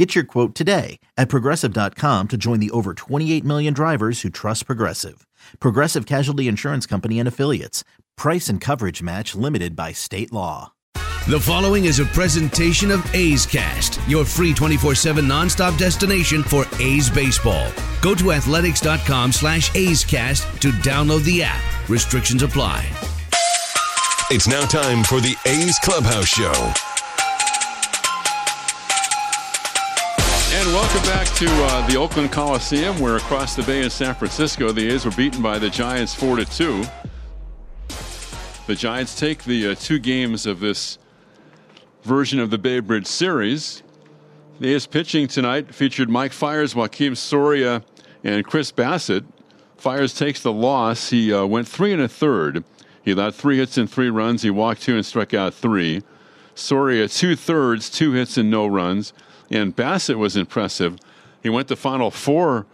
Get your quote today at progressive.com to join the over 28 million drivers who trust Progressive. Progressive Casualty Insurance Company and Affiliates. Price and coverage match limited by state law. The following is a presentation of A's Cast, your free 24-7 nonstop destination for A's baseball. Go to athletics.com slash A's Cast to download the app. Restrictions apply. It's now time for the A's Clubhouse Show. Welcome back to uh, the Oakland Coliseum, where across the bay in San Francisco, the A's were beaten by the Giants four to two. The Giants take the uh, two games of this version of the Bay Bridge series. The A's pitching tonight featured Mike Fiers, Joakim Soria, and Chris Bassitt. Fiers takes the loss. He uh, went three and a third. He allowed three hits and three runs. He walked two and struck out three. Soria two thirds, two hits and no runs. And Bassitt was impressive. He went to final four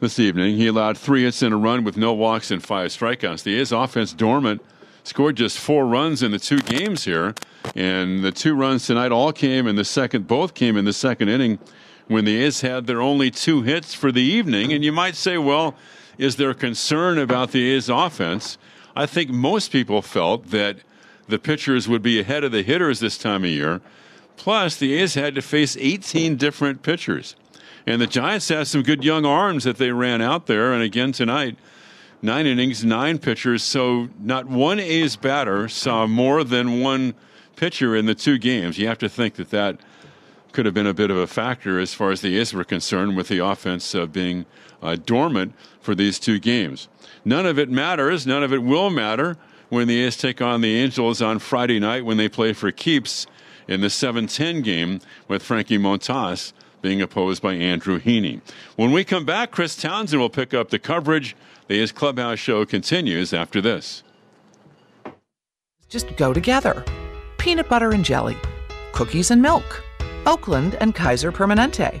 this evening. He allowed three hits and a run with no walks and five strikeouts. The A's offense dormant scored just four runs in the two games here. And the two runs tonight all came in the second, both came in the second inning when the A's had their only two hits for the evening. And you might say, well, is there concern about the A's offense? I think most people felt that the pitchers would be ahead of the hitters this time of year. Plus, the A's had to face 18 different pitchers. And the Giants have some good young arms that they ran out there. And again tonight, nine innings, nine pitchers. So not one A's batter saw more than one pitcher in the two games. You have to think that that could have been a bit of a factor as far as the A's were concerned with the offense uh, being uh, dormant for these two games. None of it matters. None of it will matter when the A's take on the Angels on Friday night when they play for keeps in the 7-10 game with Frankie Montas being opposed by Andrew Heaney. When we come back, Chris Townsend will pick up the coverage. The Clubhouse show continues after this. Just go together. Peanut butter and jelly, cookies and milk, Oakland and Kaiser Permanente.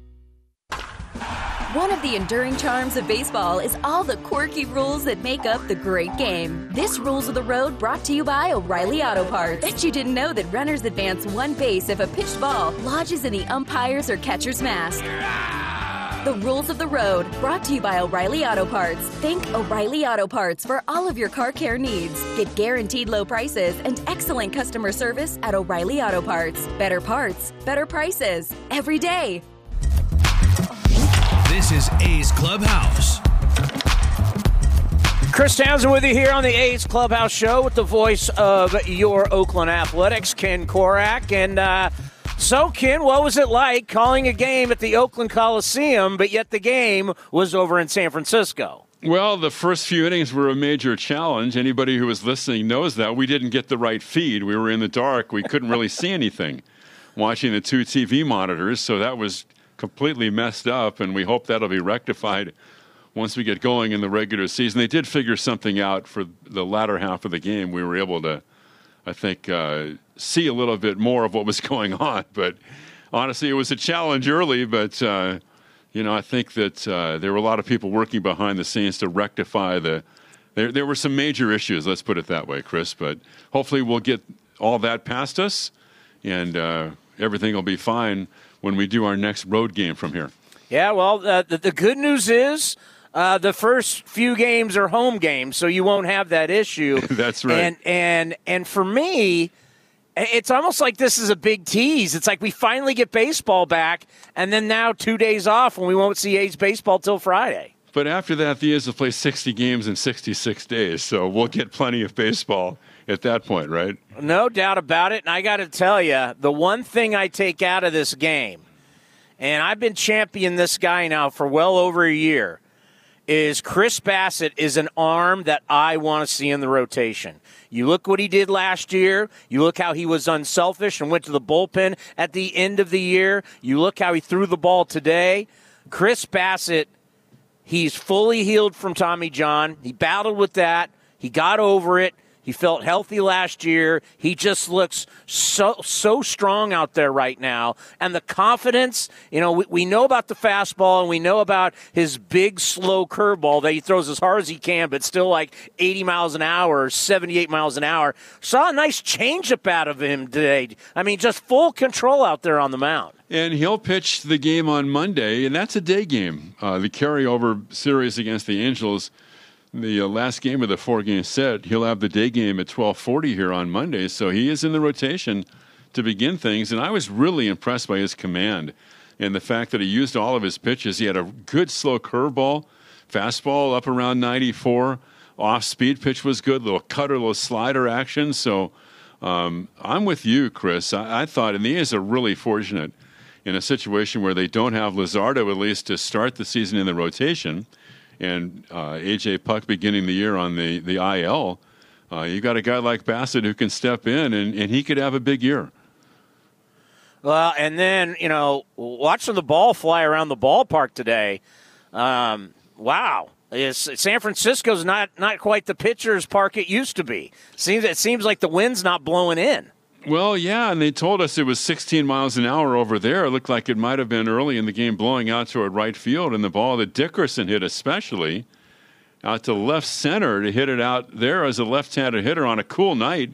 One of the enduring charms of baseball is all the quirky rules that make up the great game. This Rules of the Road brought to you by O'Reilly Auto Parts. Bet you didn't know that runners advance one base if a pitched ball lodges in the umpire's or catcher's mask. The Rules of the Road, brought to you by O'Reilly Auto Parts. Think O'Reilly Auto Parts for all of your car care needs. Get guaranteed low prices and excellent customer service at O'Reilly Auto Parts. Better parts, better prices, every day. This is A's Clubhouse. Chris Townsend with you here on the A's Clubhouse Show with the voice of your Oakland Athletics, Ken Korach. And uh, so, Ken, what was it like calling a game at the Oakland Coliseum, but yet the game was over in San Francisco? Well, the first few innings were a major challenge. Anybody who was listening knows that. We didn't get the right feed. We were in the dark. We couldn't really see anything watching the two TV monitors, so that was completely messed up, and we hope that'll be rectified once we get going in the regular season. They did figure something out for the latter half of the game. We were able to, I think, uh, see a little bit more of what was going on. But honestly, it was a challenge early, but. Uh, you know, I think that uh, there were a lot of people working behind the scenes to rectify the. There, there were some major issues. Let's put it that way, Chris. But hopefully, we'll get all that past us, and uh, everything will be fine when we do our next road game from here. Yeah, well, uh, the, the good news is uh, the first few games are home games, so you won't have that issue. That's right. And and and for me, it's almost like this is a big tease. It's like we finally get baseball back, and then now two days off, and we won't see A's baseball till Friday. But after that, the A's will play 60 games in 66 days, so we'll get plenty of baseball at that point, right? No doubt about it. And I got to tell you, the one thing I take out of this game and I've been championing this guy now for well over a year, is Chris Bassitt is an arm that I want to see in the rotation. You look what he did last year. You look how he was unselfish and went to the bullpen at the end of the year. You look how he threw the ball today. Chris Bassitt, he's fully healed from Tommy John. He battled with that. He got over it. He felt healthy last year. He just looks so so strong out there right now, and the confidence. You know, we, we know about the fastball, and we know about his big slow curveball that he throws as hard as he can, but still like 80 miles an hour, 78 miles an hour. Saw a nice changeup out of him today. I mean, just full control out there on the mound. And he'll pitch the game on Monday, and that's a day game. Uh, the carryover series against the Angels the uh, last game of the four game set. He'll have the day game at 12:40 here on Monday, so he is in the rotation to begin things. And I was really impressed by his command and the fact that he used all of his pitches. He had a good slow curveball, fastball up around 94, off speed pitch was good, little cutter, little slider action. So um, I'm with you, Chris. I, I thought, and the A's are really fortunate in a situation where they don't have Luzardo at least to start the season in the rotation and uh, AJ Puk beginning the year on the the IL, uh, you got a guy like Bassitt who can step in and, and he could have a big year. Well, and then you know, watching the ball fly around the ballpark today, um, wow. It's, San Francisco's not, not quite the pitcher's park it used to be. Seems it seems like the wind's not blowing in. Well, yeah, and they told us it was 16 miles an hour over there. It looked like it might have been early in the game blowing out toward right field, and the ball that Dickerson hit, especially out to left center to hit it out there as a left-handed hitter on a cool night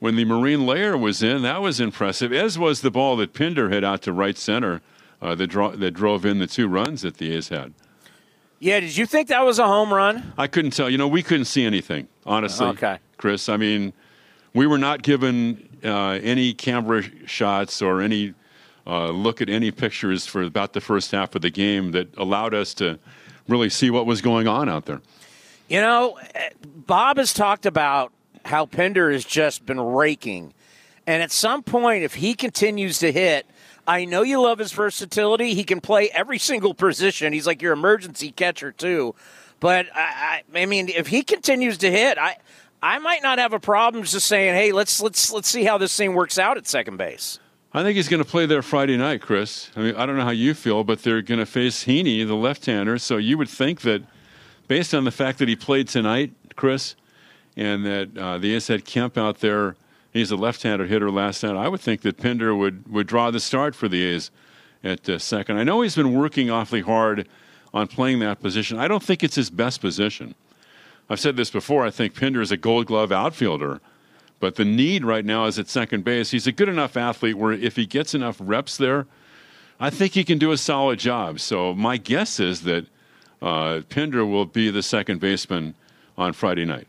when the Marine layer was in. That was impressive, as was the ball that Pinder hit out to right center uh, that, draw, that drove in the two runs that the A's had. Yeah, did you think that was a home run? I couldn't tell. You know, we couldn't see anything, honestly. Okay. Chris, I mean, we were not given uh, any camera shots or any uh, look at any pictures for about the first half of the game that allowed us to really see what was going on out there. You know, Bob has talked about how Pinder has just been raking. And at some point, if he continues to hit, I know you love his versatility. He can play every single position. He's like your emergency catcher, too. But I, I, I mean, if he continues to hit, I, I might not have a problem just saying, "Hey, let's let's let's see how this thing works out at second base." I think he's going to play there Friday night, Chris. I mean, I don't know how you feel, but they're going to face Heaney, the left-hander. So you would think that, based on the fact that he played tonight, Chris, and that uh, the A's had Kemp out there, he's a left-handed hitter last night. I would think that Pinder would would draw the start for the A's at uh, second. I know he's been working awfully hard on playing that position. I don't think it's his best position. I've said this before. I think Pinder is a gold glove outfielder, but the need right now is at second base. He's a good enough athlete where if he gets enough reps there, I think he can do a solid job. So my guess is that uh, Pinder will be the second baseman on Friday night.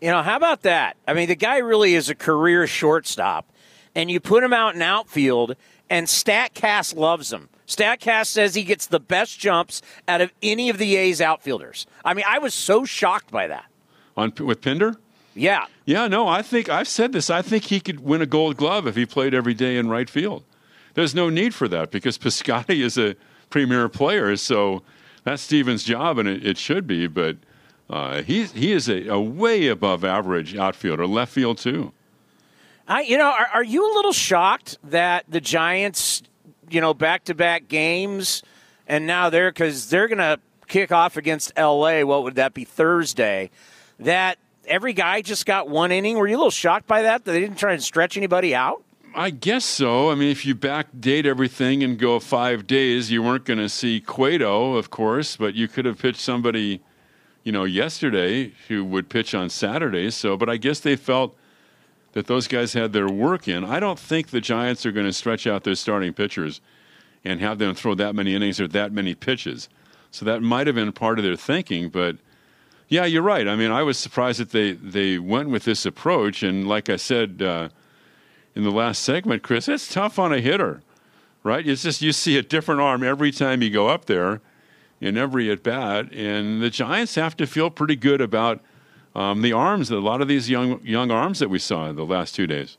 You know, how about that? I mean, the guy really is a career shortstop, and you put him out in outfield, and StatCast loves him. StatCast says he gets the best jumps out of any of the A's outfielders. I mean, I was so shocked by that. On with Pinder? Yeah. Yeah, no, I think I've said this. I think he could win a gold glove if he played every day in right field. There's no need for that because Piscotty is a premier player, so that's Steven's job, and it, it should be. But uh, he he is a, a, way above average outfielder, left field too. I, you know, are, are you a little shocked that the Giants you know, back to back games, and now they're because they're going to kick off against LA. What would that be Thursday? That every guy just got one inning. Were you a little shocked by that? That they didn't try and stretch anybody out? I guess so. I mean, if you backdate everything and go five days, you weren't going to see Cueto, of course, but you could have pitched somebody, you know, yesterday who would pitch on Saturday. So, but I guess they felt that those guys had their work in. I don't think the Giants are going to stretch out their starting pitchers and have them throw that many innings or that many pitches. So that might have been part of their thinking, but yeah, you're right. I mean, I was surprised that they, they went with this approach. And like I said uh, in the last segment, Chris, it's tough on a hitter, right? It's just you see a different arm every time you go up there in every at bat. And the Giants have to feel pretty good about um, the arms, a lot of these young young arms that we saw the last two days.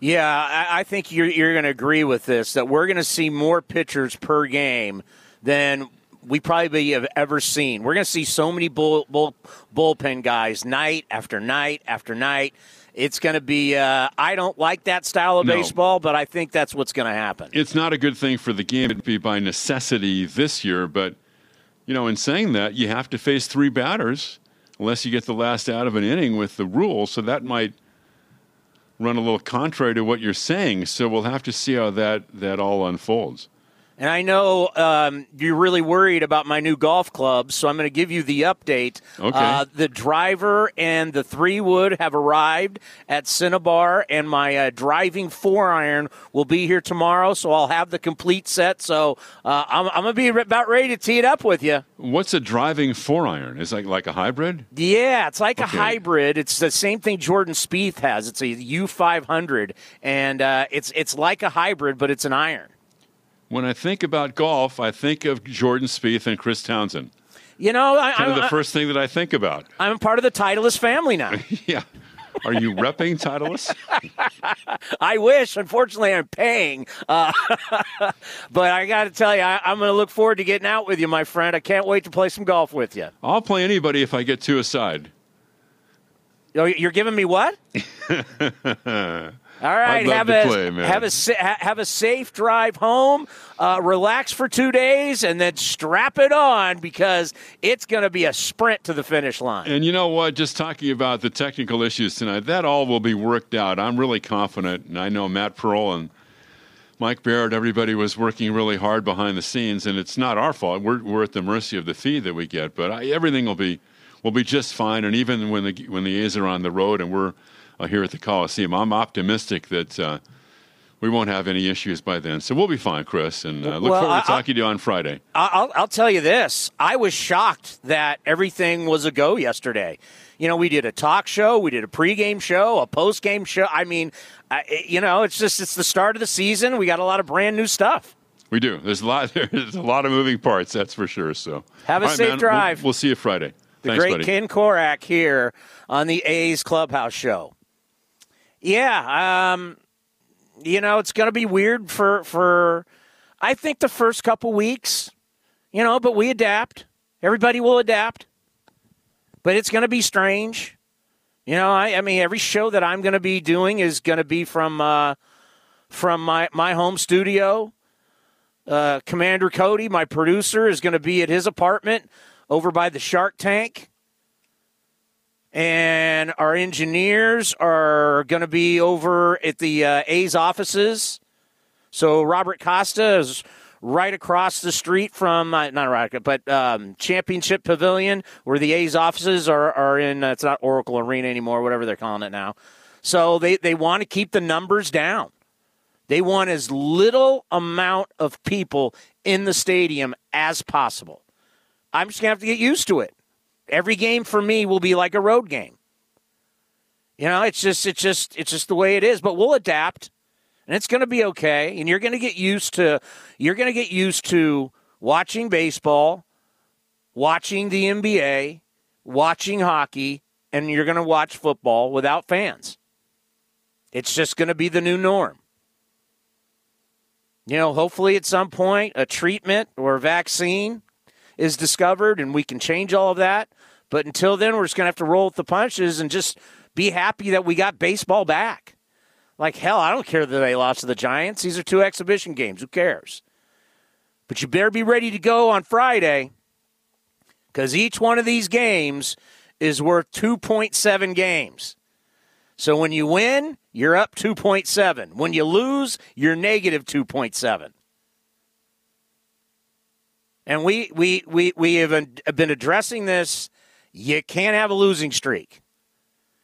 Yeah, I, I think you're, you're going to agree with this that we're going to see more pitchers per game than we probably have ever seen. We're going to see so many bull, bull, bullpen guys night after night after night. It's going to be. Uh, I don't like that style of No. baseball, but I think that's what's going to happen. It's not a good thing for the game. It'd be by necessity this year, but you know, in saying that, you have to face three batters unless you get the last out of an inning with the rule. So that might run a little contrary to what you're saying. So we'll have to see how that that all unfolds. And I know um, you're really worried about my new golf club, so I'm going to give you the update. Okay. Uh, the driver and the three wood have arrived at Cinnabar, and my uh, driving four iron will be here tomorrow, so I'll have the complete set. So uh, I'm, I'm going to be about ready to tee it up with you. What's a driving four iron? Is like like a hybrid? Yeah, it's like a hybrid. It's the same thing Jordan Spieth has. It's a U500, and uh, it's it's like a hybrid, but it's an iron. When I think about golf, I think of Jordan Spieth and Chris Townsend. You know, I, Kind of I'm, the first thing that I think about. I'm part of the Titleist family now. Yeah. Are you repping Titleist? I wish. Unfortunately, I'm paying. Uh, but I got to tell you, I, I'm going to look forward to getting out with you, my friend. I can't wait to play some golf with you. I'll play anybody if I get two aside. Oh, You're giving me what? All right, have a play, have a have a safe drive home. Uh, relax for two days, and then strap it on because it's going to be a sprint to the finish line. And you know what? Just talking about the technical issues tonight, that all will be worked out. I'm really confident, and I know Matt Pearl and Mike Barrett, everybody was working really hard behind the scenes, and it's not our fault. We're, we're at the mercy of the feed that we get, but I, everything will be will be just fine. And even when the when the A's are on the road and we're uh, here at the Coliseum, I'm optimistic that. Uh, we won't have any issues by then, so we'll be fine, Chris. And uh, look Well, forward I- to talking to you on Friday. I- I'll, I'll tell you this. I was shocked that everything was a go yesterday. You know, we did a talk show, we did a pregame show, a postgame show. I mean, I, you know, it's just it's the start of the season. We got a lot of brand new stuff. We do. There's a lot. There's a lot of moving parts. That's for sure. So Have a right, safe man. drive. We'll, we'll see you Friday. The Thanks, great buddy. Ken Korach here on the A's Clubhouse Show. Yeah, um, you know, it's going to be weird for for I think the first couple weeks, you know, but we adapt. Everybody will adapt. But it's going to be strange. You know, I, I mean, every show that I'm going to be doing is going to be from uh, from my my home studio. Uh, Commander Cody, my producer, is going to be at his apartment over by the Shark Tank. And our engineers are going to be over at the uh, A's offices. So Robert Costa is right across the street from, uh, not right, but um, Championship Pavilion, where the A's offices are, are in, uh, it's not Oracle Arena anymore, whatever they're calling it now. So they, they want to keep the numbers down. They want as little amount of people in the stadium as possible. I'm just to have to get used to it. Every game for me will be like a road game. You know, it's just it's just it's just the way it is, but we'll adapt. And it's going to be okay, and you're going to get used to you're going to get used to watching baseball, watching the NBA, watching hockey, and you're going to watch football without fans. It's just going to be the new norm. You know, hopefully at some point a treatment or a vaccine is discovered and we can change all of that. But until then, we're just going to have to roll with the punches and just be happy that we got baseball back. Like, hell, I don't care that they lost to the Giants. These are two exhibition games. Who cares? But you better be ready to go on Friday because each one of these games is worth 2.7 games. So when you win, you're up 2.7. When you lose, you're negative 2.7. And we, we, we, we have been addressing this. You can't have a losing streak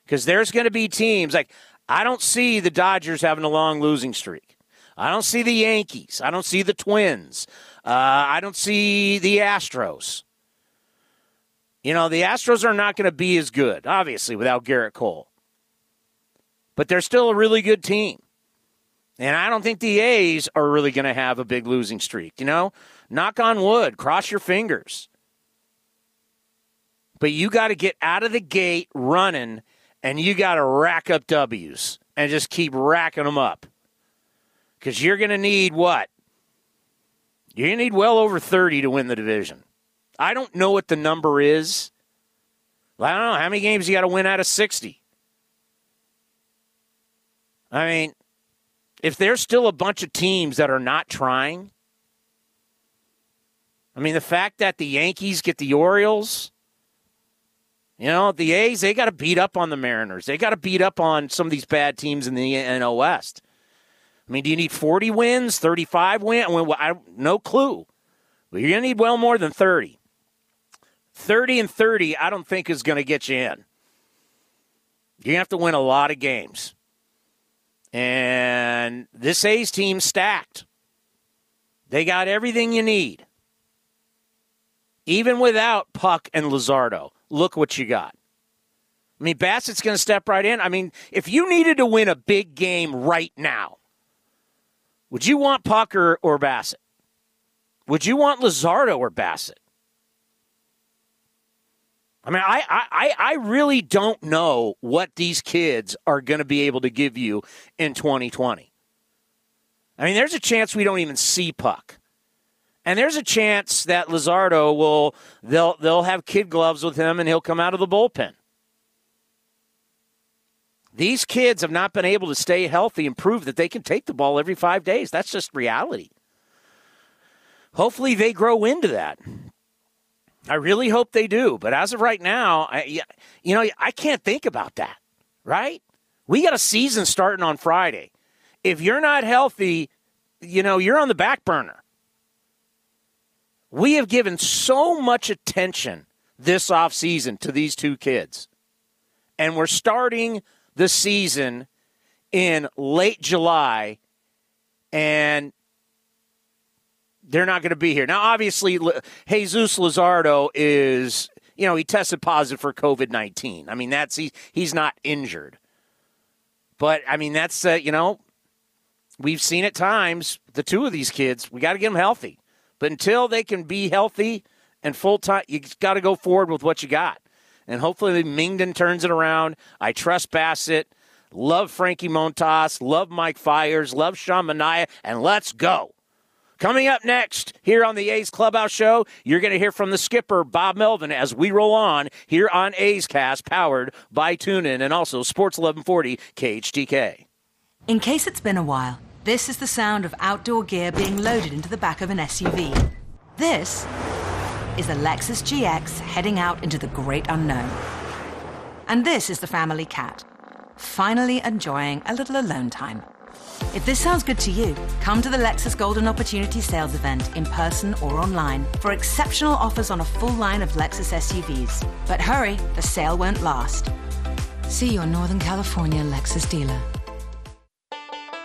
because there's going to be teams like I don't see the Dodgers having a long losing streak. I don't see the Yankees. I don't see the Twins. Uh, I don't see the Astros. You know, the Astros are not going to be as good, obviously, without Gerrit Cole. But they're still a really good team. And I don't think the A's are really going to have a big losing streak. You know, knock on wood, cross your fingers. But you got to get out of the gate running and you got to rack up W's. and just keep racking them up. Because you're going to need what? To need well over 30 to win the division. I don't know what the number is. I don't know. How many games you got to win out of 60? I mean, if there's still a bunch of teams that are not trying, I mean, the fact that the Yankees get the Orioles, you know, the A's, they got to beat up on the Mariners. They got to beat up on some of these bad teams in the NL West. I mean, do you need 40 wins, 35 wins? I no clue. But you're going to need well more than 30. 30 and 30, I don't think is going to get you in. You have to win a lot of games. And this A's team stacked. They got everything you need. Even without Puk and Luzardo, look what you got. I mean, Bassitt's going to step right in. I mean, if you needed to win a big game right now, would you want Puk or, or Bassitt? Would you want Luzardo or Bassitt? I mean, I, I, I really don't know what these kids are going to be able to give you in 2020. I mean, there's a chance we don't even see Puk. And there's a chance that Luzardo will they'll they'll have kid gloves with him and he'll come out of the bullpen. These kids have not been able to stay healthy and prove that they can take the ball every 5 days. That's just reality. Hopefully they grow into that. I really hope they do. But as of right now, I, you know, I can't think about that, right? We got a season starting on Friday. If you're not healthy, you know, you're on the back burner. We have given so much attention this offseason to these two kids. And we're starting the season in late July. And they're not going to be here. Now, obviously, Jesus Luzardo is, you know, he tested positive for COVID 19. I mean, that's, he, he's not injured. But, I mean, that's, uh, you know, we've seen at times the two of these kids, we got to get them healthy. But until they can be healthy and full time, you got to go forward with what you got. And hopefully, Mengden turns it around. I trust Bassitt. Love Frankie Montas. Love Mike Fiers. Love Sean Manaea, And let's go. Coming up next here on the A's Clubhouse Show, you're going to hear from the skipper, Bob Melvin, as we roll on here on A's Cast, powered by TuneIn and also Sports 1140 KHTK. In case it's been a while, this is the sound of outdoor gear being loaded into the back of an SUV. This is a Lexus GX heading out into the great unknown. And this is the family cat, finally enjoying a little alone time. If this sounds good to you, come to the Lexus Golden Opportunity Sales event in person or online for exceptional offers on a full line of Lexus SUVs. But hurry, the sale won't last. See your Northern California Lexus dealer.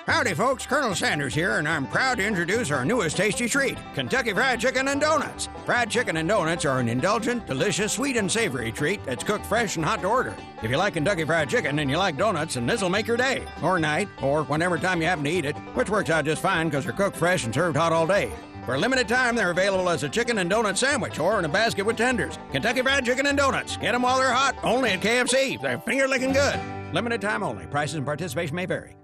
Howdy, folks. Colonel Sanders here, and I'm proud to introduce our newest tasty treat Kentucky Fried Chicken and Donuts. Fried chicken and donuts are an indulgent, delicious, sweet, and savory treat that's cooked fresh and hot to order. If you like Kentucky Fried Chicken and you like donuts, then this'll make your day, or night, or whenever time you happen to eat it, which works out just fine because they're cooked fresh and served hot all day. For a limited time, they're available as a chicken and donut sandwich or in a basket with tenders. Kentucky Fried Chicken and Donuts. Get them while they're hot, only at KFC. They're finger licking good. Limited time only. Prices and participation may vary.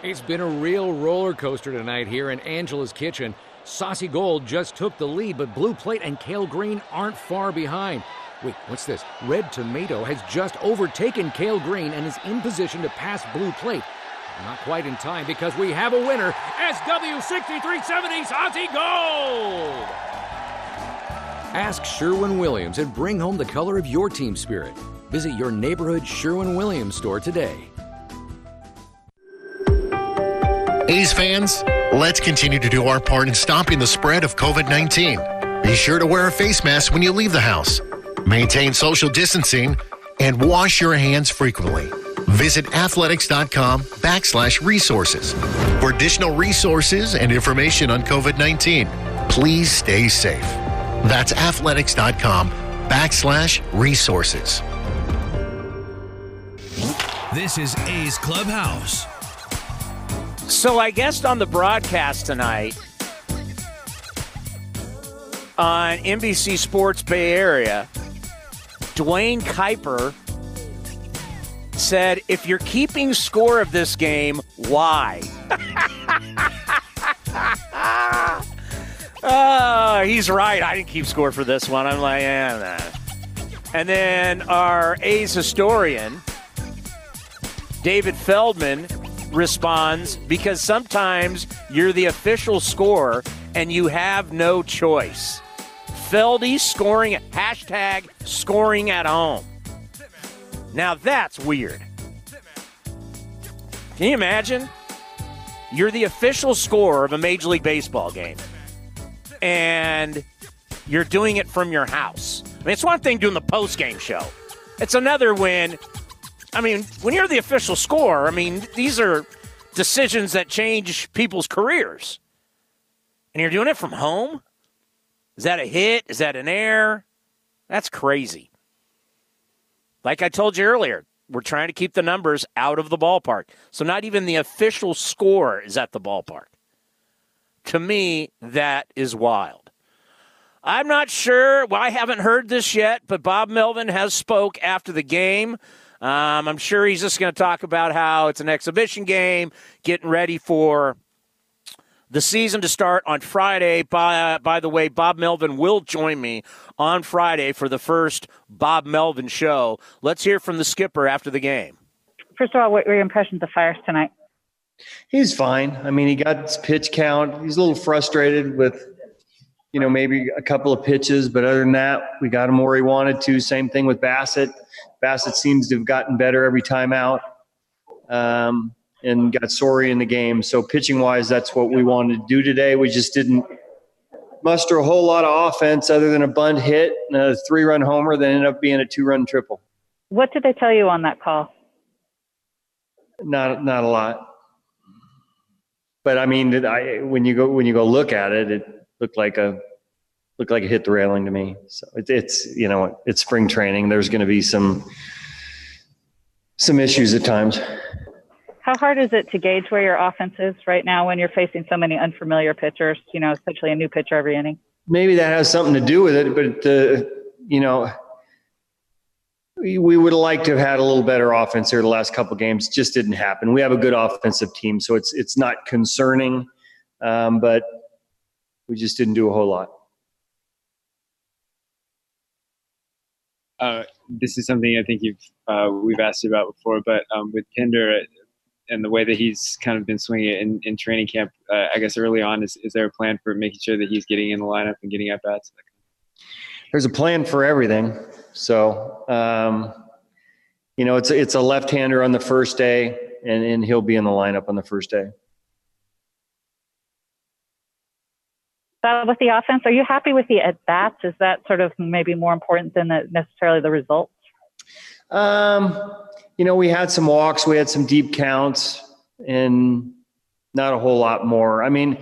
It's been a real roller coaster tonight here in Angela's Kitchen. Saucy Gold just took the lead, but Blue Plate and Kale Green aren't far behind. Wait, what's this? Red Tomato has just overtaken Kale Green and is in position to pass Blue Plate. Not quite in time because we have a winner. SW6370 Saucy Gold! Ask Sherwin Williams and bring home the color of your team spirit. Visit your neighborhood Sherwin Williams store today. A's fans, let's continue to do our part in stopping the spread of COVID 19. Be sure to wear a face mask when you leave the house, maintain social distancing, and wash your hands frequently. Visit athletics.com backslash resources for additional resources and information on COVID 19. Please stay safe. That's athletics.com backslash resources. This is A's Clubhouse. So I guessed on the broadcast tonight on NBC Sports Bay Area, Duane Kuiper said, if you're keeping score of this game, why? oh, he's right. I didn't keep score for this one. I'm like, nah. And then our A's historian, David Feldman, responds because sometimes you're the official scorer and you have no choice. Feldy scoring, hashtag scoring at home. Now that's weird. Can you imagine? You're the official scorer of a Major League Baseball game, and you're doing it from your house. I mean, it's one thing doing the post game show, it's another when, I mean, when you're the official scorer, I mean, these are decisions that change people's careers. And you're doing it from home? Is that a hit? Is that an error? That's crazy. Like I told you earlier, we're trying to keep the numbers out of the ballpark. So not even the official score is at the ballpark. To me, that is wild. I'm not sure. Well, I haven't heard this yet, but Bob Melvin has spoke after the game. Um, I'm sure he's just going to talk about how it's an exhibition game, getting ready for the season to start on Friday. By, uh, by the way, Bob Melvin will join me on Friday for the first Bob Melvin show. Let's hear from the skipper after the game. First of all, what were your impressions of Fiers tonight? He's fine. I mean, he got his pitch count. He's a little frustrated with, you know, maybe a couple of pitches, but other than that, we got him where he wanted to. Same thing with Bassitt. Bassitt seems to have gotten better every time out. Um, and got Soria in the game. So pitching wise, that's what we wanted to do today. We just didn't muster a whole lot of offense other than a bunt hit and a three run homer that ended up being a two run triple. What did they tell you on that call? Not not a lot. But I mean, I, when you go when you go look at it, it looked like a looked like it hit the railing to me. So it, it's you know it's spring training. There's going to be some some issues at times. How hard is it to gauge where your offense is right now when you're facing so many unfamiliar pitchers? You know, essentially a new pitcher every inning. Maybe that has something to do with it, but uh, you know, we, we would have liked to have had a little better offense here the last couple games. Just didn't happen. We have a good offensive team, so it's it's not concerning, um, but we just didn't do a whole lot. Uh, this is something I think you've uh, we've asked you about before, but um, with Pinder, and the way that he's kind of been swinging it in, in training camp, uh, I guess early on, is, is there a plan for making sure that he's getting in the lineup and getting at bats? There's a plan for everything. So, um, you know, it's it's a left-hander on the first day, and, and he'll be in the lineup on the first day. With the offense, are you happy with the at bats? Is that sort of maybe more important than the, necessarily the results? Um, you know, we had some walks, we had some deep counts, and not a whole lot more. I mean,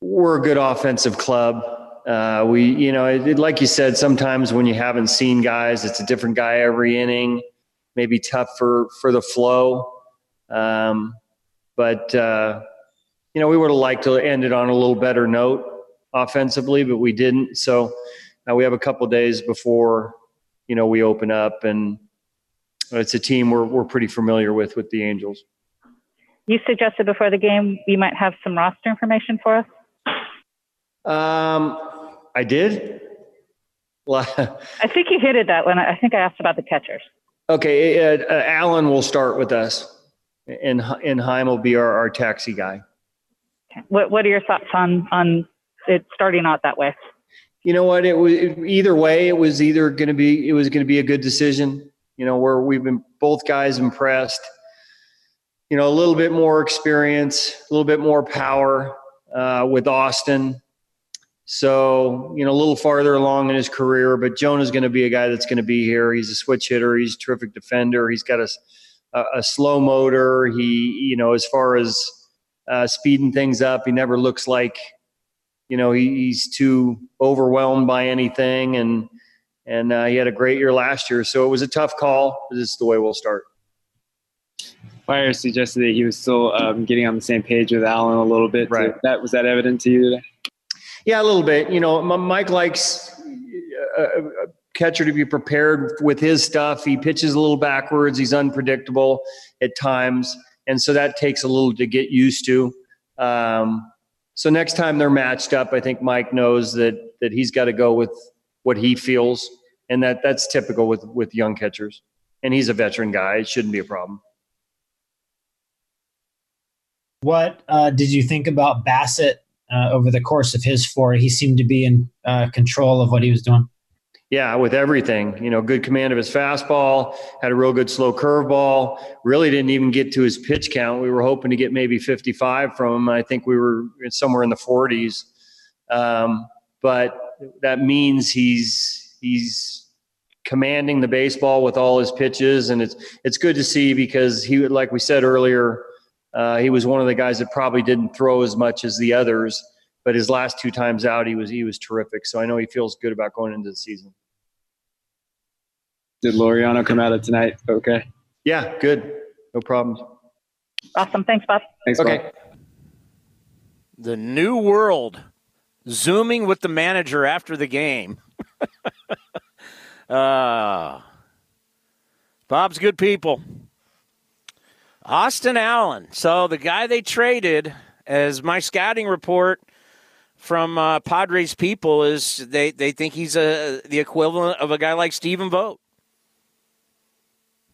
we're a good offensive club. Uh, we, you know, it, like you said, sometimes when you haven't seen guys, it's a different guy every inning. Maybe tough for for the flow, um, but uh, you know, we would have liked to end it on a little better note offensively, but we didn't. So now we have a couple days before you know we open up and it's a team we're, we're pretty familiar with with the Angels. You suggested before the game you might have some roster information for us. Um, I did. I think you hit it that when I, I think I asked about the catchers. Okay, uh, uh, Allen will start with us, and and Heim will be our, our taxi guy. What What are your thoughts on on it starting out that way? You know what? It was either way. It was either going to be it was going to be a good decision you know, where we've been both guys impressed. You know, a little bit more experience, a little bit more power uh, with Austin. So, you know, a little farther along in his career, but Jonah's going to be a guy that's going to be here. He's a switch hitter. He's a terrific defender. He's got a, a, a slow motor. He, you know, as far as uh, speeding things up, he never looks like, you know, he, he's too overwhelmed by anything. And, and uh, he had a great year last year. So it was a tough call. This is the way we'll start. Fiers suggested that he was still um, getting on the same page with Allen a little bit. Right. that was that evident to you today? Yeah, a little bit. You know, Mike likes uh, uh, catcher to be prepared with his stuff. He pitches a little backwards. He's unpredictable at times, and so that takes a little to get used to. Um, so next time they're matched up, I think Mike knows that that he's got to go with what he feels, and that that's typical with with young catchers. And he's a veteran guy; it shouldn't be a problem. What uh, did you think about Bassitt uh, over the course of his four? He seemed to be in uh, control of what he was doing. Yeah, with everything, you know, good command of his fastball, had a real good slow curveball. Really didn't even get to his pitch count. We were hoping to get maybe 55 from him. I think we were somewhere in the 40s. Um, but that means he's he's commanding the baseball with all his pitches, and it's it's good to see because he, like we said earlier, uh, he was one of the guys that probably didn't throw as much as the others, but his last two times out, he was he was terrific. So I know he feels good about going into the season. Did Loriano come out of tonight? Okay. Yeah, good. No problems. Awesome. Thanks, Bob. Thanks. Okay. Bob. The new world, zooming with the manager after the game. uh, Bob's good people. Austin Allen. So the guy they traded, as my scouting report from uh, Padres people is, they they think he's a the equivalent of a guy like Stephen Vogt.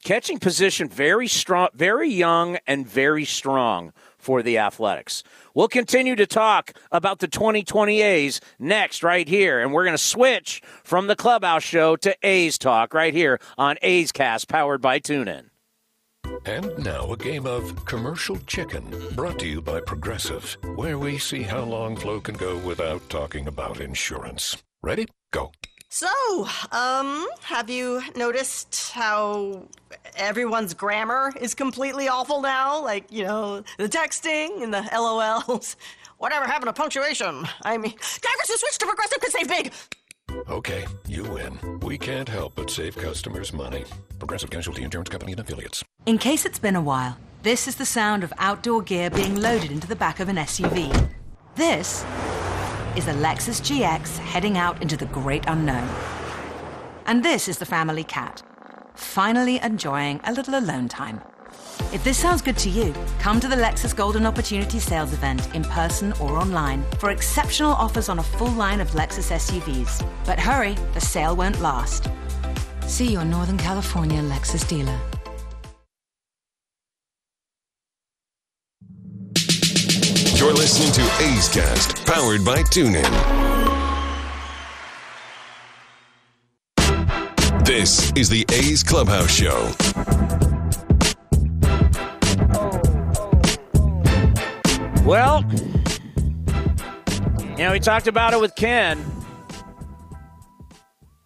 Catching position very strong, very young, and very strong for the Athletics. We'll continue to talk about the 2020 A's next, right here. And we're going to switch from the Clubhouse Show to A's Talk right here on A's Cast, powered by TuneIn. And now a game of commercial chicken brought to you by Progressive, where we see how long Flo can go without talking about insurance. Ready? Go. So, um, have you noticed how everyone's grammar is completely awful now? Like, you know, the texting and the LOLs. Whatever happened to punctuation? I mean, drivers who switch to Progressive could save big. Okay, you win. We can't help but save customers money. Progressive Casualty Insurance Company and Affiliates. In case it's been a while, this is the sound of outdoor gear being loaded into the back of an SUV. This is a Lexus GX heading out into the great unknown. And this is the family cat, finally enjoying a little alone time. If this sounds good to you, come to the Lexus Golden Opportunity Sales event in person or online for exceptional offers on a full line of Lexus SUVs. But hurry, the sale won't last. See your Northern California Lexus dealer. You're listening to A's Cast, powered by TuneIn. This is the A's Clubhouse Show. Well, you know, we talked about it with Ken.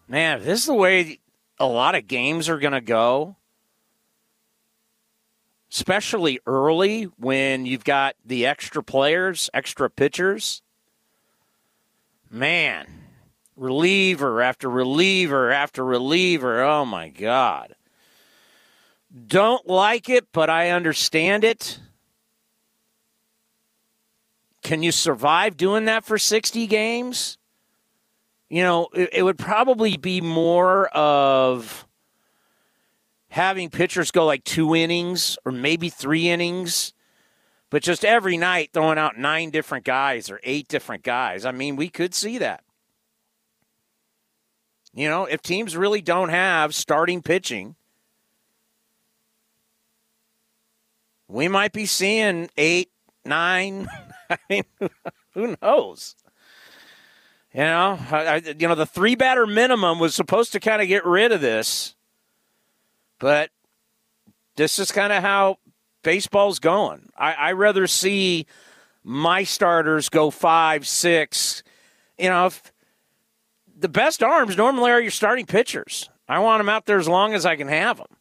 Man, this is the way a lot of games are going to go, especially early when you've got the extra players, extra pitchers. Man, reliever after reliever after reliever. Oh my God. Don't like it, but I understand it. Can you survive doing that for 60 games? You know, it, it would probably be more of having pitchers go like two innings or maybe three innings, but just every night throwing out nine different guys or eight different guys. I mean, we could see that. You know, if teams really don't have starting pitching, we might be seeing eight, nine. I mean, who knows? You know, I, you know, the three batter minimum was supposed to kind of get rid of this, but this is kind of how baseball's going. I, I rather see my starters go five, six. You know, if the best arms normally are your starting pitchers. I want them out there as long as I can have them,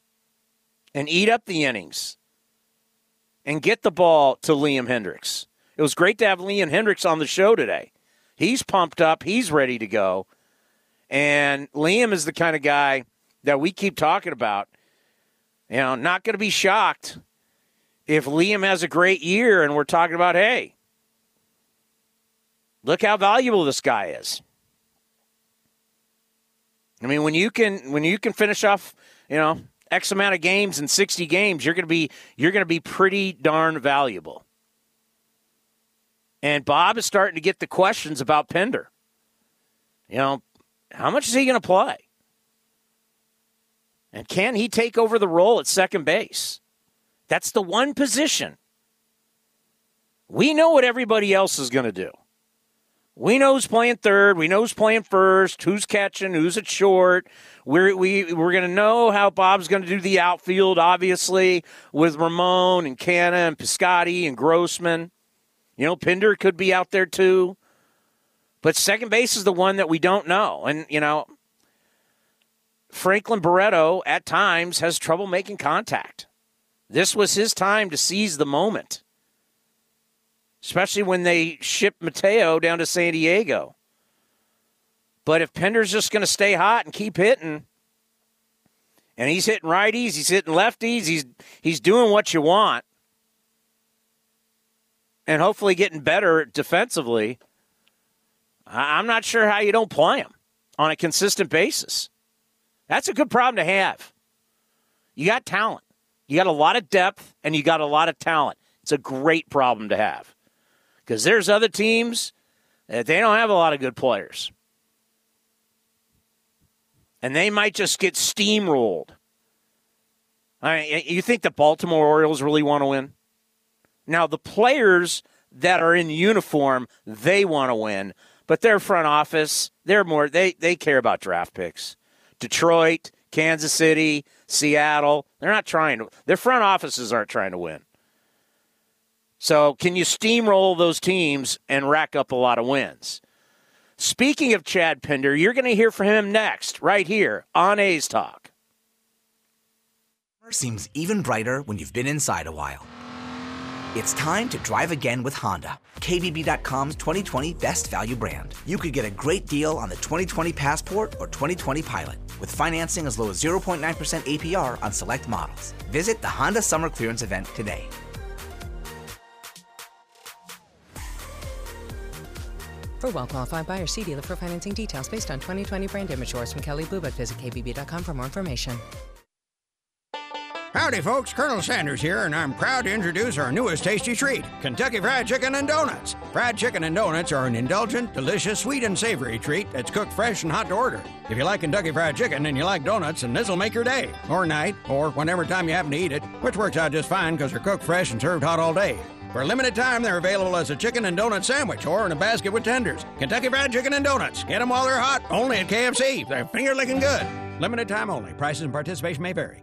and eat up the innings, and get the ball to Liam Hendriks. It was great to have Liam Hendriks on the show today. He's pumped up, he's ready to go. And Liam is the kind of guy that we keep talking about. You know, not going to be shocked if Liam has a great year and we're talking about, hey, look how valuable this guy is. I mean, when you can when you can finish off, you know, X amount of games in 60 games, you're going to be you're going to be pretty darn valuable. And Bob is starting to get the questions about Pinder. You know, how much is he going to play? And can he take over the role at second base? That's the one position. We know what everybody else is going to do. We know who's playing third. We know who's playing first, who's catching, who's at short. We're, we, we're going to know how Bob's going to do the outfield, obviously, with Ramon and Canha and Piscotty and Grossman. You know, Pinder could be out there too. But second base is the one that we don't know. And, you know, Franklin Barreto at times has trouble making contact. This was his time to seize the moment, especially when they shipped Mateo down to San Diego. But if Pinder's just going to stay hot and keep hitting, and he's hitting righties, he's hitting lefties, he's he's doing what you want, and hopefully getting better defensively. I'm not sure how you don't play him on a consistent basis. That's a good problem to have. You got talent. You got a lot of depth and you got a lot of talent. It's a great problem to have. Because there's other teams that they don't have a lot of good players. And they might just get steamrolled. I mean, you think the Baltimore Orioles really want to win? Now, the players that are in uniform, they want to win, but their front office, they're more they they care about draft picks. Detroit, Kansas City, Seattle, they're not trying to their front offices aren't trying to win. So, can you steamroll those teams and rack up a lot of wins? Speaking of Chad Pinder, you're going to hear from him next, right here on A's Talk. Seems even brighter when you've been inside a while. It's time to drive again with Honda, KBB.com's 2020 best value brand. You could get a great deal on the 2020 Passport or 2020 Pilot with financing as low as 0.9% APR on select models. Visit the Honda Summer Clearance event today. For well-qualified buyers, see dealer for financing details based on 2020 brand image from Kelley Blue Book. Visit KBB.com for more information. Howdy, folks. Colonel Sanders here, and I'm proud to introduce our newest tasty treat Kentucky Fried Chicken and Donuts. Fried chicken and donuts are an indulgent, delicious, sweet, and savory treat that's cooked fresh and hot to order. If you like Kentucky Fried Chicken and you like donuts, then this'll make your day, or night, or whenever time you happen to eat it, which works out just fine because they're cooked fresh and served hot all day. For a limited time, they're available as a chicken and donut sandwich or in a basket with tenders. Kentucky Fried Chicken and Donuts. Get them while they're hot, only at KFC. They're finger licking good. Limited time only. Prices and participation may vary.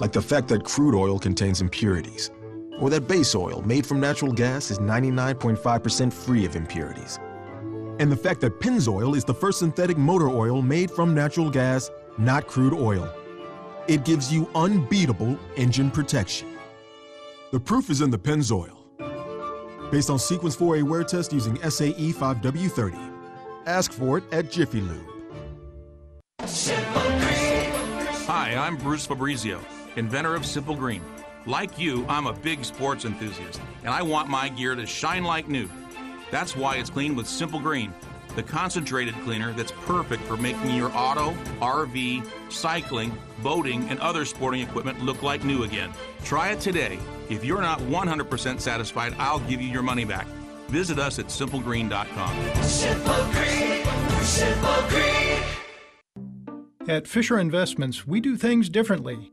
Like the fact that crude oil contains impurities, or that base oil made from natural gas is 99.5% free of impurities. And the fact that Pennzoil is the first synthetic motor oil made from natural gas, not crude oil. It gives you unbeatable engine protection. The proof is in the Pennzoil. Based on Sequence 4A wear test using SAE 5W30. Ask for it at Jiffy Lube. Hi, I'm Bruce Fabrizio, inventor of Simple Green. Like you, I'm a big sports enthusiast, and I want my gear to shine like new. That's why it's cleaned with Simple Green, the concentrated cleaner that's perfect for making your auto, RV, cycling, boating, and other sporting equipment look like new again. Try it today. If you're not 100% satisfied, I'll give you your money back. Visit us at simplegreen.com. Simple Green, Simple Green. At Fisher Investments, we do things differently,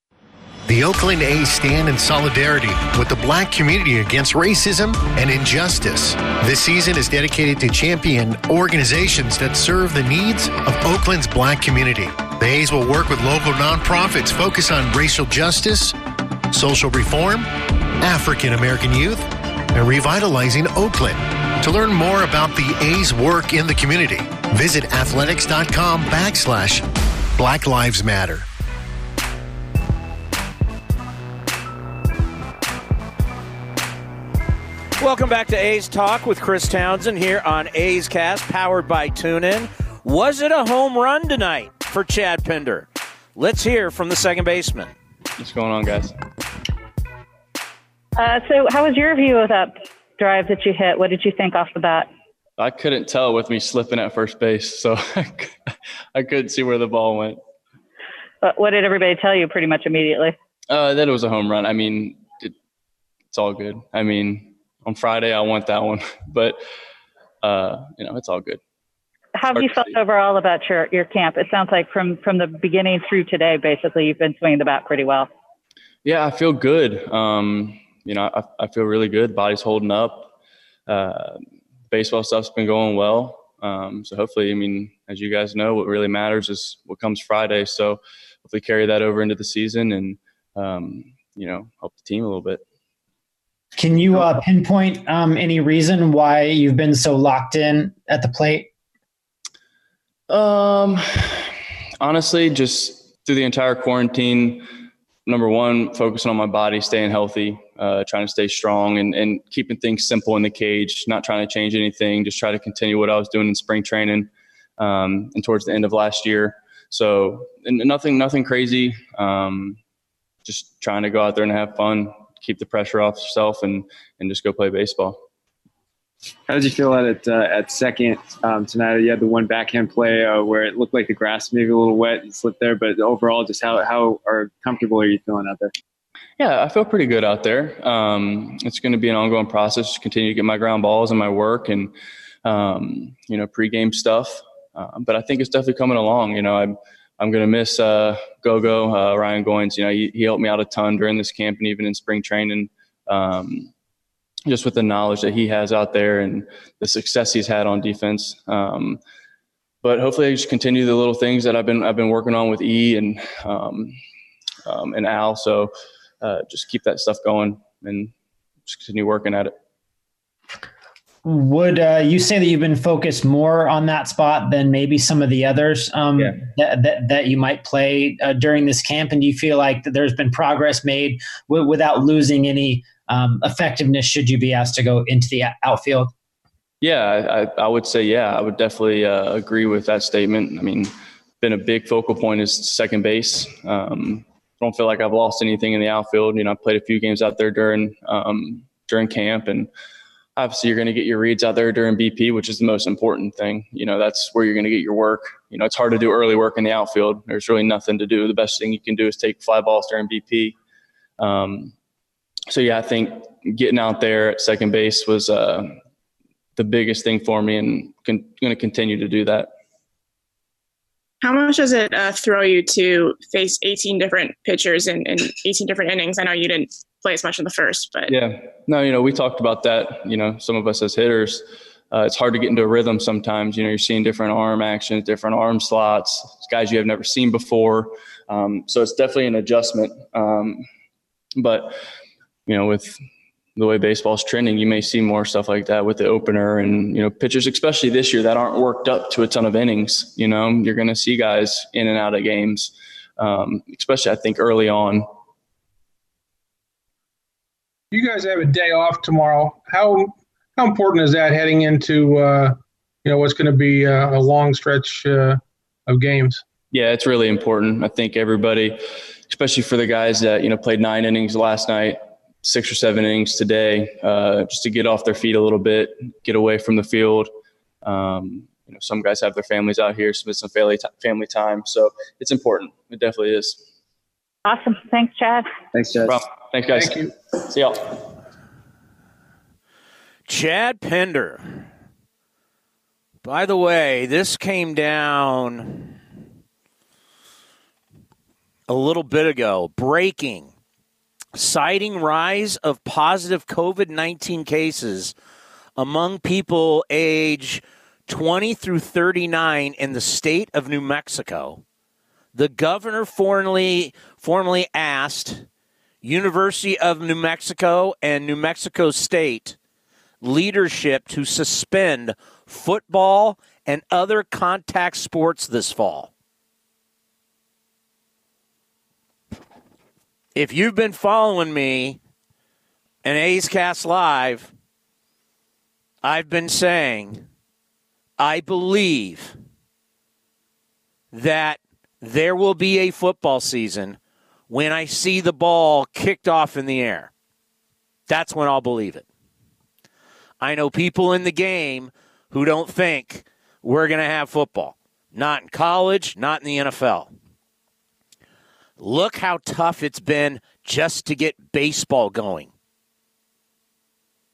The Oakland A's stand in solidarity with the black community against racism and injustice. This season is dedicated to champion organizations that serve the needs of Oakland's black community. The A's will work with local nonprofits focused on racial justice, social reform, African American youth, and revitalizing Oakland. To learn more about the A's work in the community, visit athletics.com backslash Black Lives Matter. Welcome back to A's Talk with Chris Townsend here on A's Cast, powered by TuneIn. Was it a home run tonight for Chad Pinder? Let's hear from the second baseman. What's going on, guys? Uh, so, how was your view of that drive that you hit? What did you think off the bat? I couldn't tell with me slipping at first base, so I couldn't see where the ball went. But what did everybody tell you pretty much immediately? Uh, that it was a home run. I mean, it, it's all good. I mean, on Friday, I want that one. But uh, you know, it's all good. How have you felt overall about your, your camp? It sounds like from from the beginning through today, basically, you've been swinging the bat pretty well. Yeah, I feel good. Um, you know, I, I feel really good. Body's holding up. Uh, baseball stuff's been going well. Um, so hopefully, I mean, as you guys know, what really matters is what comes Friday. So hopefully, carry that over into the season and um, you know help the team a little bit. Can you uh, pinpoint um, any reason why you've been so locked in at the plate? Um, honestly, just through the entire quarantine, number one, focusing on my body, staying healthy, uh, trying to stay strong, and, and keeping things simple in the cage, not trying to change anything, just try to continue what I was doing in spring training um, and towards the end of last year. So nothing, nothing crazy. Um, just trying to go out there and have fun, keep the pressure off yourself and and just go play baseball. How did you feel at it, uh, at second um, tonight? You had the one backhand play uh, where it looked like the grass maybe a little wet and slipped there, but overall, just how how are comfortable are you feeling out there? Yeah, I feel pretty good out there. Um, it's going to be an ongoing process. To continue to get my ground balls and my work and um, you know pregame stuff. Uh, but I think it's definitely coming along. You know, I'm I'm going to miss uh, Gogo, uh, Ryan Goins. You know, he, he, helped me out a ton during this camp and even in spring training. Um, just with the knowledge that he has out there and the success he's had on defense. Um, but hopefully, I just continue the little things that I've been I've been working on with E and um, um and Al. So uh, just keep that stuff going and just continue working at it. Would uh, you say that you've been focused more on that spot than maybe some of the others um, yeah. that, that, that, you might play uh, during this camp? And do you feel like there's been progress made w- without losing any um, effectiveness should you be asked to go into the outfield? Yeah, I, I would say, yeah, I would definitely uh, agree with that statement. I mean, been a big focal point is second base. Um, don't feel like I've lost anything in the outfield. You know, I played a few games out there during um, during camp and – obviously you're going to get your reads out there during BP, which is the most important thing. You know, that's where you're going to get your work. You know, it's hard to do early work in the outfield. There's really nothing to do. The best thing you can do is take fly balls during BP. Um, so yeah, I think getting out there at second base was uh, the biggest thing for me, and con- going to continue to do that. How much does it uh, throw you to face 18 different pitchers in, in 18 different innings? I know you didn't play as much in the first. But yeah, no, you know, we talked about that. You know, some of us as hitters, uh, it's hard to get into a rhythm sometimes. You know, you're seeing different arm actions, different arm slots, guys you have never seen before. Um, so it's definitely an adjustment. Um, but you know, with the way baseball's trending, you may see more stuff like that with the opener and, you know, pitchers, especially this year that aren't worked up to a ton of innings. You know, you're going to see guys in and out of games, um, especially I think early on you guys have a day off tomorrow. How how important is that heading into uh, you know what's going to be a, a long stretch uh, of games? Yeah, it's really important. I think everybody, especially for the guys that you know played nine innings last night, six or seven innings today, uh, just to get off their feet a little bit, get away from the field. Um, you know, some guys have their families out here, spend some family t- family time, so it's important. It definitely is. Awesome. Thanks, Chad. Thanks, Chad. Thanks, guys. Thank you. See y'all. Chad Pinder. By the way, this came down a little bit ago. Breaking. Citing rise of positive COVID 19 cases among people age 20 through 39 in the state of New Mexico. The governor formally, formally asked University of New Mexico and New Mexico State leadership to suspend football and other contact sports this fall. If you've been following me and A's Cast Live, I've been saying I believe that there will be a football season when I see the ball kicked off in the air. That's when I'll believe it. I know people in the game who don't think we're going to have football. Not in college, not in the NFL. Look how tough it's been just to get baseball going.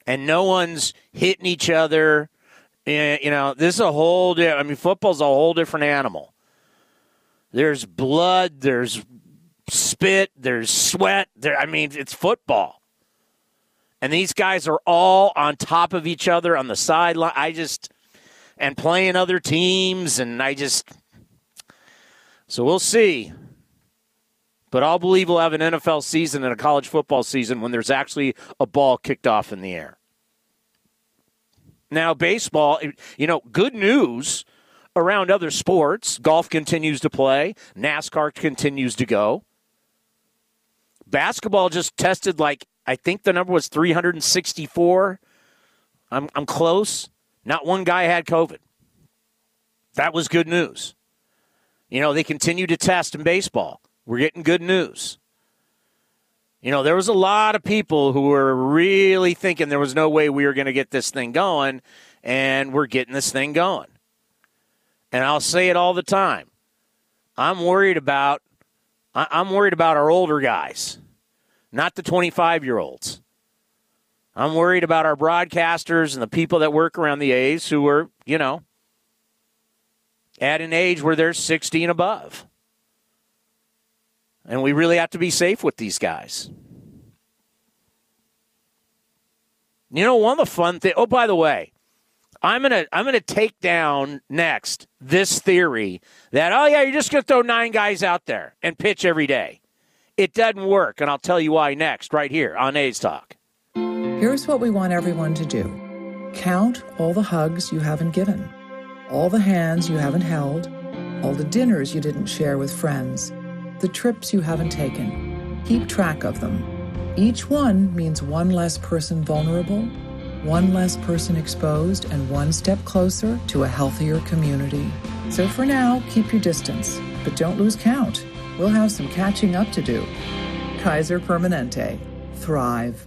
And no one's hitting each other. Eh, You know, this is a whole, I mean, football's a whole different animal. There's blood, there's spit, there's sweat. There, I mean, it's football. And these guys are all on top of each other on the sideline. I just, and playing other teams, and I just, so we'll see. But I'll believe we'll have an NFL season and a college football season when there's actually a ball kicked off in the air. Now, baseball, you know, good news around other sports. Golf continues to play, NASCAR continues to go. Basketball just tested like, I think the number was 364. I'm, I'm close. Not one guy had COVID. That was good news. You know, they continue to test in baseball. We're getting good news. You know, there was a lot of people who were really thinking there was no way we were going to get this thing going, and we're getting this thing going. And I'll say it all the time. I'm worried about I- I'm worried about our older guys, not the 25 year olds. I'm worried about our broadcasters and the people that work around the A's who are, you know, at an age where they're 60 and above. And we really have to be safe with these guys. You know, one of the fun things. Oh, by the way, I'm gonna I'm gonna take down next this theory that oh yeah you're just gonna throw nine guys out there and pitch every day. It doesn't work, and I'll tell you why next, right here on A's Talk. Here's what we want everyone to do count all the hugs you haven't given, all the hands you haven't held, all the dinners you didn't share with friends, the trips you haven't taken. Keep track of them. Each one means one less person vulnerable, one less person exposed, and one step closer to a healthier community. So for now, keep your distance, but don't lose count. We'll have some catching up to do. Kaiser Permanente. Thrive.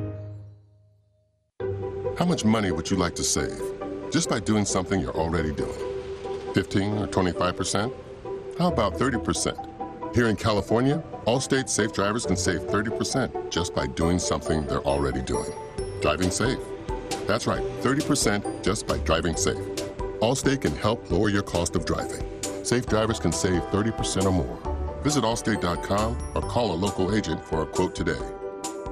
How much money would you like to save just by doing something you're already doing? 15 or 25%? How about 30%? Here in California, Allstate safe drivers can save 30% just by doing something they're already doing. Driving safe. That's right, 30% just by driving safe. Allstate can help lower your cost of driving. Safe drivers can save 30% or more. Visit allstate.com or call a local agent for a quote today.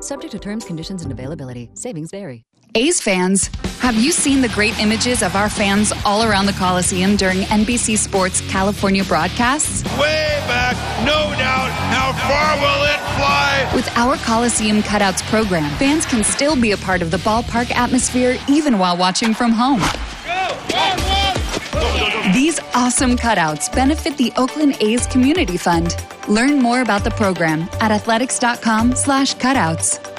Subject to terms, conditions, and availability. Savings vary. A's fans, have you seen the great images of our fans all around the Coliseum during NBC Sports California broadcasts? Way back, no doubt. How far will it fly? With our Coliseum Cutouts program, fans can still be a part of the ballpark atmosphere even while watching from home. Go! These awesome cutouts benefit the Oakland A's Community Fund. Learn more about the program at athletics.com/cutouts.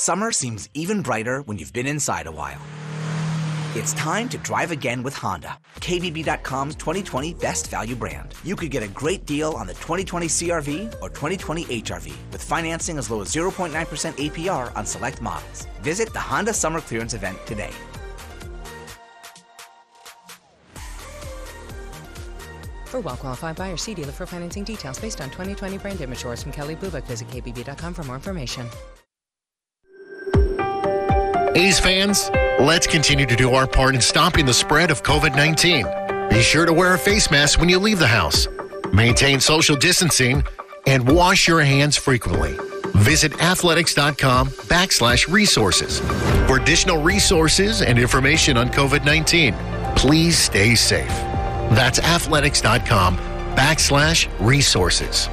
Summer seems even brighter when you've been inside a while. It's time to drive again with Honda, KBB.com's 2020 best value brand. You could get a great deal on the 2020 CRV or 2020 HRV with financing as low as 0.9% APR on select models. Visit the Honda Summer Clearance event today. For well-qualified buyers, see dealer for financing details based on 2020 brand image from Kelley Blue Book. Visit kbb.com for more information. A's fans, let's continue to do our part in stopping the spread of COVID 19. Be sure to wear a face mask when you leave the house, maintain social distancing, and wash your hands frequently. Visit athletics.com backslash resources for additional resources and information on COVID 19. Please stay safe. That's athletics.com backslash resources.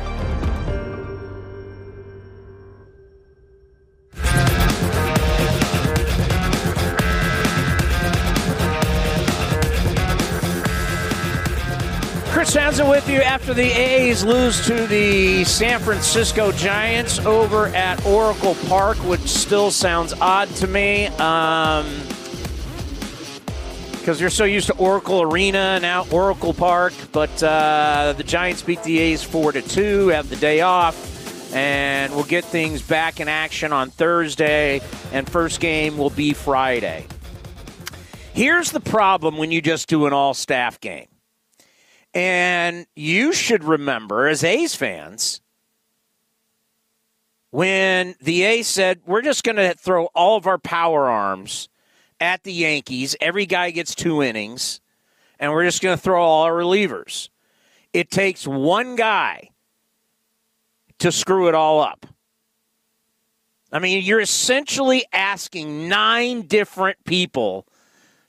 Chris with you after the A's lose to the San Francisco Giants over at Oracle Park, which still sounds odd to me. Um, because you're so used to Oracle Arena now Oracle Park, but uh, the Giants beat the A's four to two, have the day off, and we'll get things back in action on Thursday, and first game will be Friday. Here's the problem when you just do an all-staff game, and you should remember as A's fans when the A's said we're just going to throw all of our power arms at the Yankees. Every guy gets two innings, and we're just going to throw all our relievers. It takes one guy to screw it all up. I mean, you're essentially asking nine different people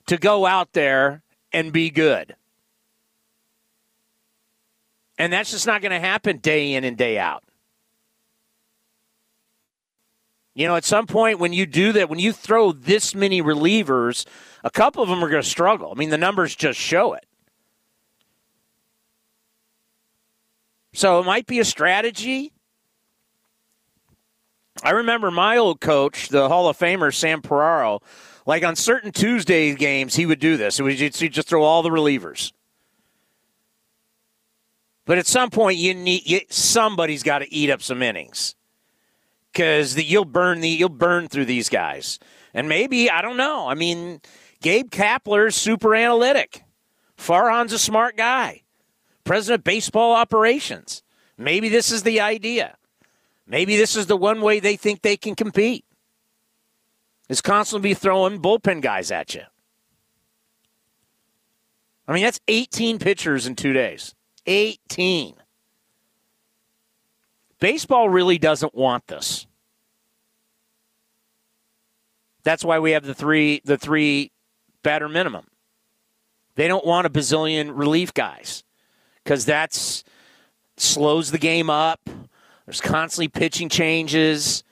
to go out there and be good. And that's just not going to happen day in and day out. You know, at some point when you do that, when you throw this many relievers, a couple of them are going to struggle. I mean, the numbers just show it. So it might be a strategy. I remember my old coach, the Hall of Famer Sam Piraro, like on certain Tuesday games, he would do this. He'd just throw all the relievers. But at some point, you need you, somebody's got to eat up some innings because you'll burn the you'll burn through these guys. And maybe I don't know. I mean, Gabe Kapler's super analytic. Farhan's a smart guy. President of baseball operations. Maybe this is the idea. Maybe this is the one way they think they can compete. Is constantly be throwing bullpen guys at you. I mean, that's 18 pitchers in two days. 18. Baseball really doesn't want this. That's why we have the three the three batter minimum. They don't want a bazillion relief guys because that's slows the game up. There's constantly pitching changes.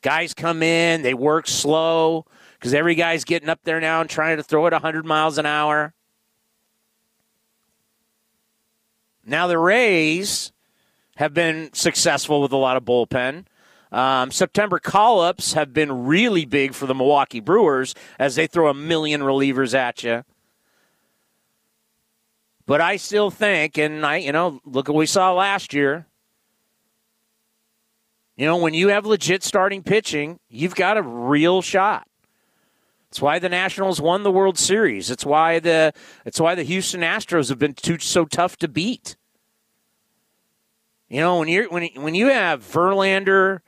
Guys come in, they work slow because every guy's getting up there now and trying to throw it 100 miles an hour. Now the Rays have been successful with a lot of bullpen. Um, September call ups have been really big for the Milwaukee Brewers as they throw a million relievers at you. But I still think, and I, you know, look what we saw last year. You know, when you have legit starting pitching, you've got a real shot. It's why the Nationals won the World Series. It's why the it's why the Houston Astros have been too, so tough to beat. You know, when you're when when you have Verlander,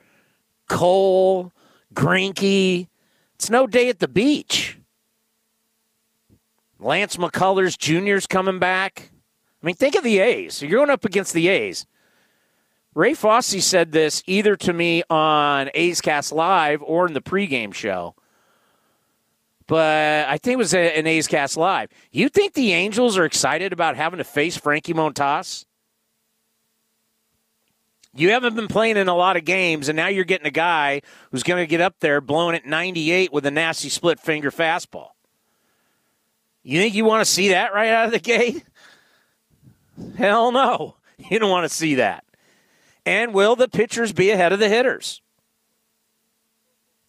Cole, Greinke, it's no day at the beach. Lance McCullers Jr.'s coming back. I mean, think of the A's. You're going up against the A's. Ray Fosse said this either to me on A's Cast Live or in the pregame show. But I think it was an A's Cast Live. You think the Angels are excited about having to face Frankie Montas? You haven't been playing in a lot of games, and now you're getting a guy who's going to get up there blowing at 98 with a nasty split finger fastball. You think you want to see that right out of the gate? Hell no. You don't want to see that. And will the pitchers be ahead of the hitters?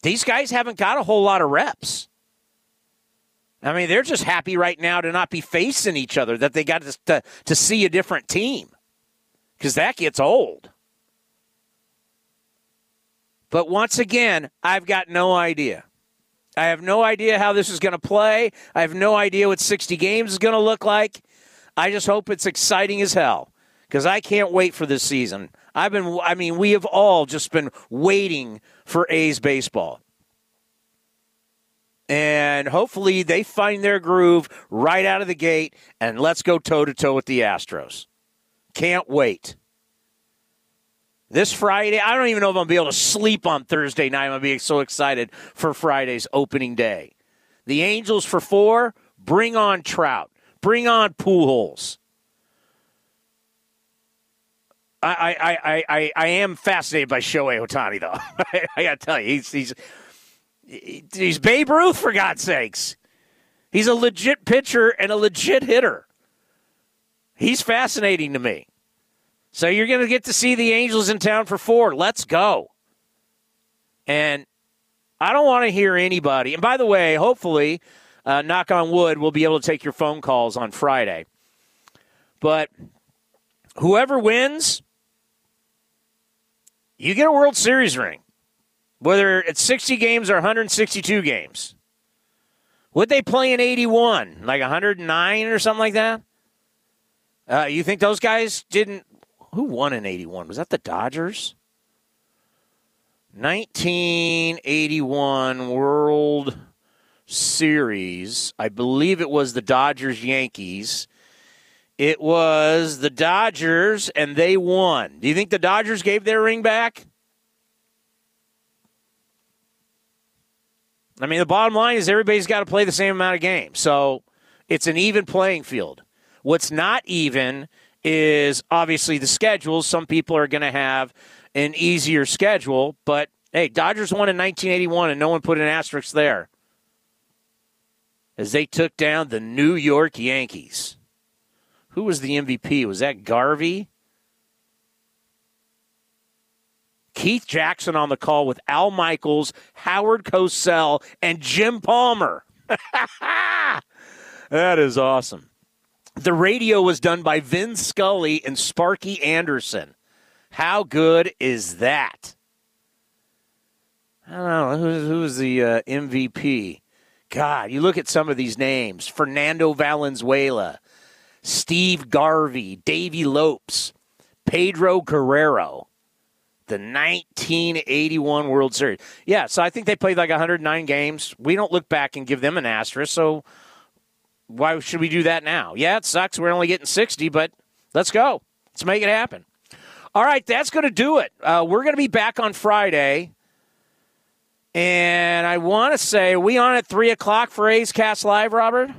These guys haven't got a whole lot of reps. I mean, they're just happy right now to not be facing each other, that they got to, to, to see a different team because that gets old. But once again, I've got no idea. I have no idea how this is going to play. I have no idea what 60 games is going to look like. I just hope it's exciting as hell because I can't wait for this season. I've been, I mean, we have all just been waiting for A's baseball. And hopefully they find their groove right out of the gate and let's go toe to toe with the Astros. Can't wait. This Friday, I don't even know if I'm going to be able to sleep on Thursday night. I'm going to be so excited for Friday's opening day. The Angels for four, bring on Trout, bring on Pujols. I, I, I, I, I am fascinated by Shohei Ohtani, though. I got to tell you, he's, he's, he's Babe Ruth, for God's sakes. He's a legit pitcher and a legit hitter. He's fascinating to me. So you're going to get to see the Angels in town for four. Let's go. And I don't want to hear anybody. And by the way, hopefully, uh, knock on wood, we'll be able to take your phone calls on Friday. But whoever wins, you get a World Series ring, whether it's 60 games or 162 games. Would they play in 81, like 109 or something like that? Uh, you think those guys didn't who won in 81? Was that the Dodgers? 1981 World Series. I believe it was the Dodgers Yankees. It was the Dodgers, and they won. Do you think the Dodgers gave their ring back? I mean, the bottom line is everybody's got to play the same amount of games. So it's an even playing field. What's not even is obviously the schedule. Some people are going to have an easier schedule, but hey, Dodgers won in 1981 and no one put an asterisk there as they took down the New York Yankees. Who was the MVP? Was that Garvey? Keith Jackson on the call with Al Michaels, Howard Cosell, and Jim Palmer. that is awesome. The radio was done by Vin Scully and Sparky Anderson. How good is that? I don't know. Who's, who's the uh, MVP? God, you look at some of these names Fernando Valenzuela, Steve Garvey, Davey Lopes, Pedro Guerrero, the 1981 World Series. Yeah, so I think they played like 109 games. We don't look back and give them an asterisk, so why should we do that now? Yeah, it sucks. We're only getting 60, but let's go. Let's make it happen. All right, that's going to do it. Uh, we're going to be back on Friday. And I want to say, are we on at 3 o'clock for A's Cast Live, Robert?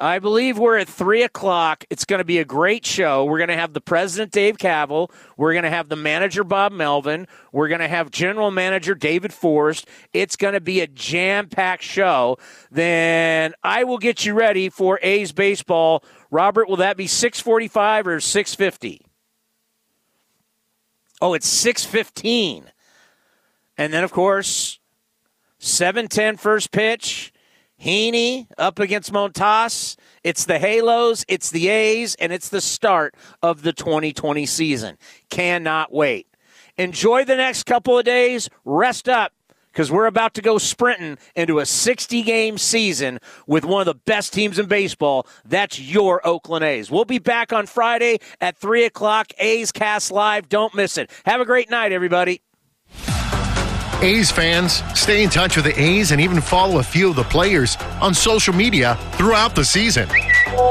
I believe we're at three o'clock. It's going to be a great show. We're going to have the president, Dave Kaval. We're going to have the manager, Bob Melvin. We're going to have general manager, David Forst. It's going to be a jam packed show. Then I will get you ready for A's baseball. Robert, will that be 645 or 650? Oh, it's 615. And then, of course, 710 first pitch. Heaney up against Montas. It's the Halos, it's the A's, and it's the start of the 2020 season. Cannot wait. Enjoy the next couple of days. Rest up because we're about to go sprinting into a 60 game season with one of the best teams in baseball. That's your Oakland A's. We'll be back on Friday at 3 o'clock. A's Cast Live. Don't miss it. Have a great night, everybody. A's fans, stay in touch with the A's and even follow a few of the players on social media throughout the season.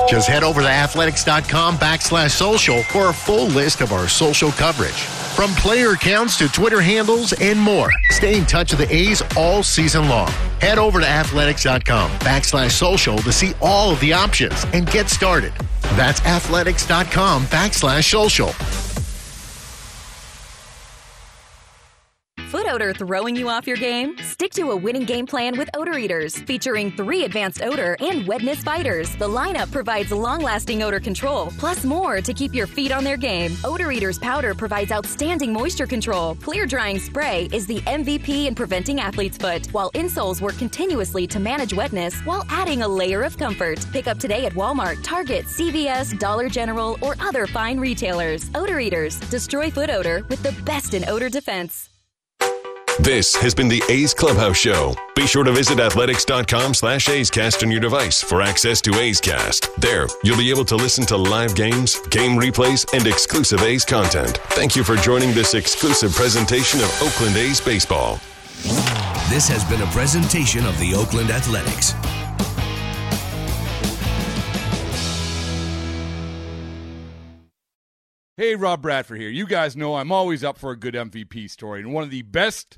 Just head over to athletics.com backslash social for a full list of our social coverage. From player accounts to Twitter handles and more. Stay in touch with the A's all season long. Head over to athletics.com backslash social to see all of the options and get started. That's athletics.com backslash social. Foot odor throwing you off your game? Stick to a winning game plan with Odor Eaters, featuring three advanced odor and wetness fighters. The lineup provides long lasting odor control, plus more to keep your feet on their game. Odor Eaters powder provides outstanding moisture control. Clear drying spray is the MVP in preventing athlete's foot, while insoles work continuously to manage wetness while adding a layer of comfort. Pick up today at Walmart, Target, CVS, Dollar General, or other fine retailers. Odor Eaters destroy foot odor with the best in odor defense. This has been the A's Clubhouse Show. Be sure to visit athletics.com slash A'scast on your device for access to A's Cast. There, you'll be able to listen to live games, game replays, and exclusive A's content. Thank you for joining this exclusive presentation of Oakland A's Baseball. This has been a presentation of the Oakland Athletics. Hey, Rob Bradford here. You guys know I'm always up for a good MVP story, and one of the best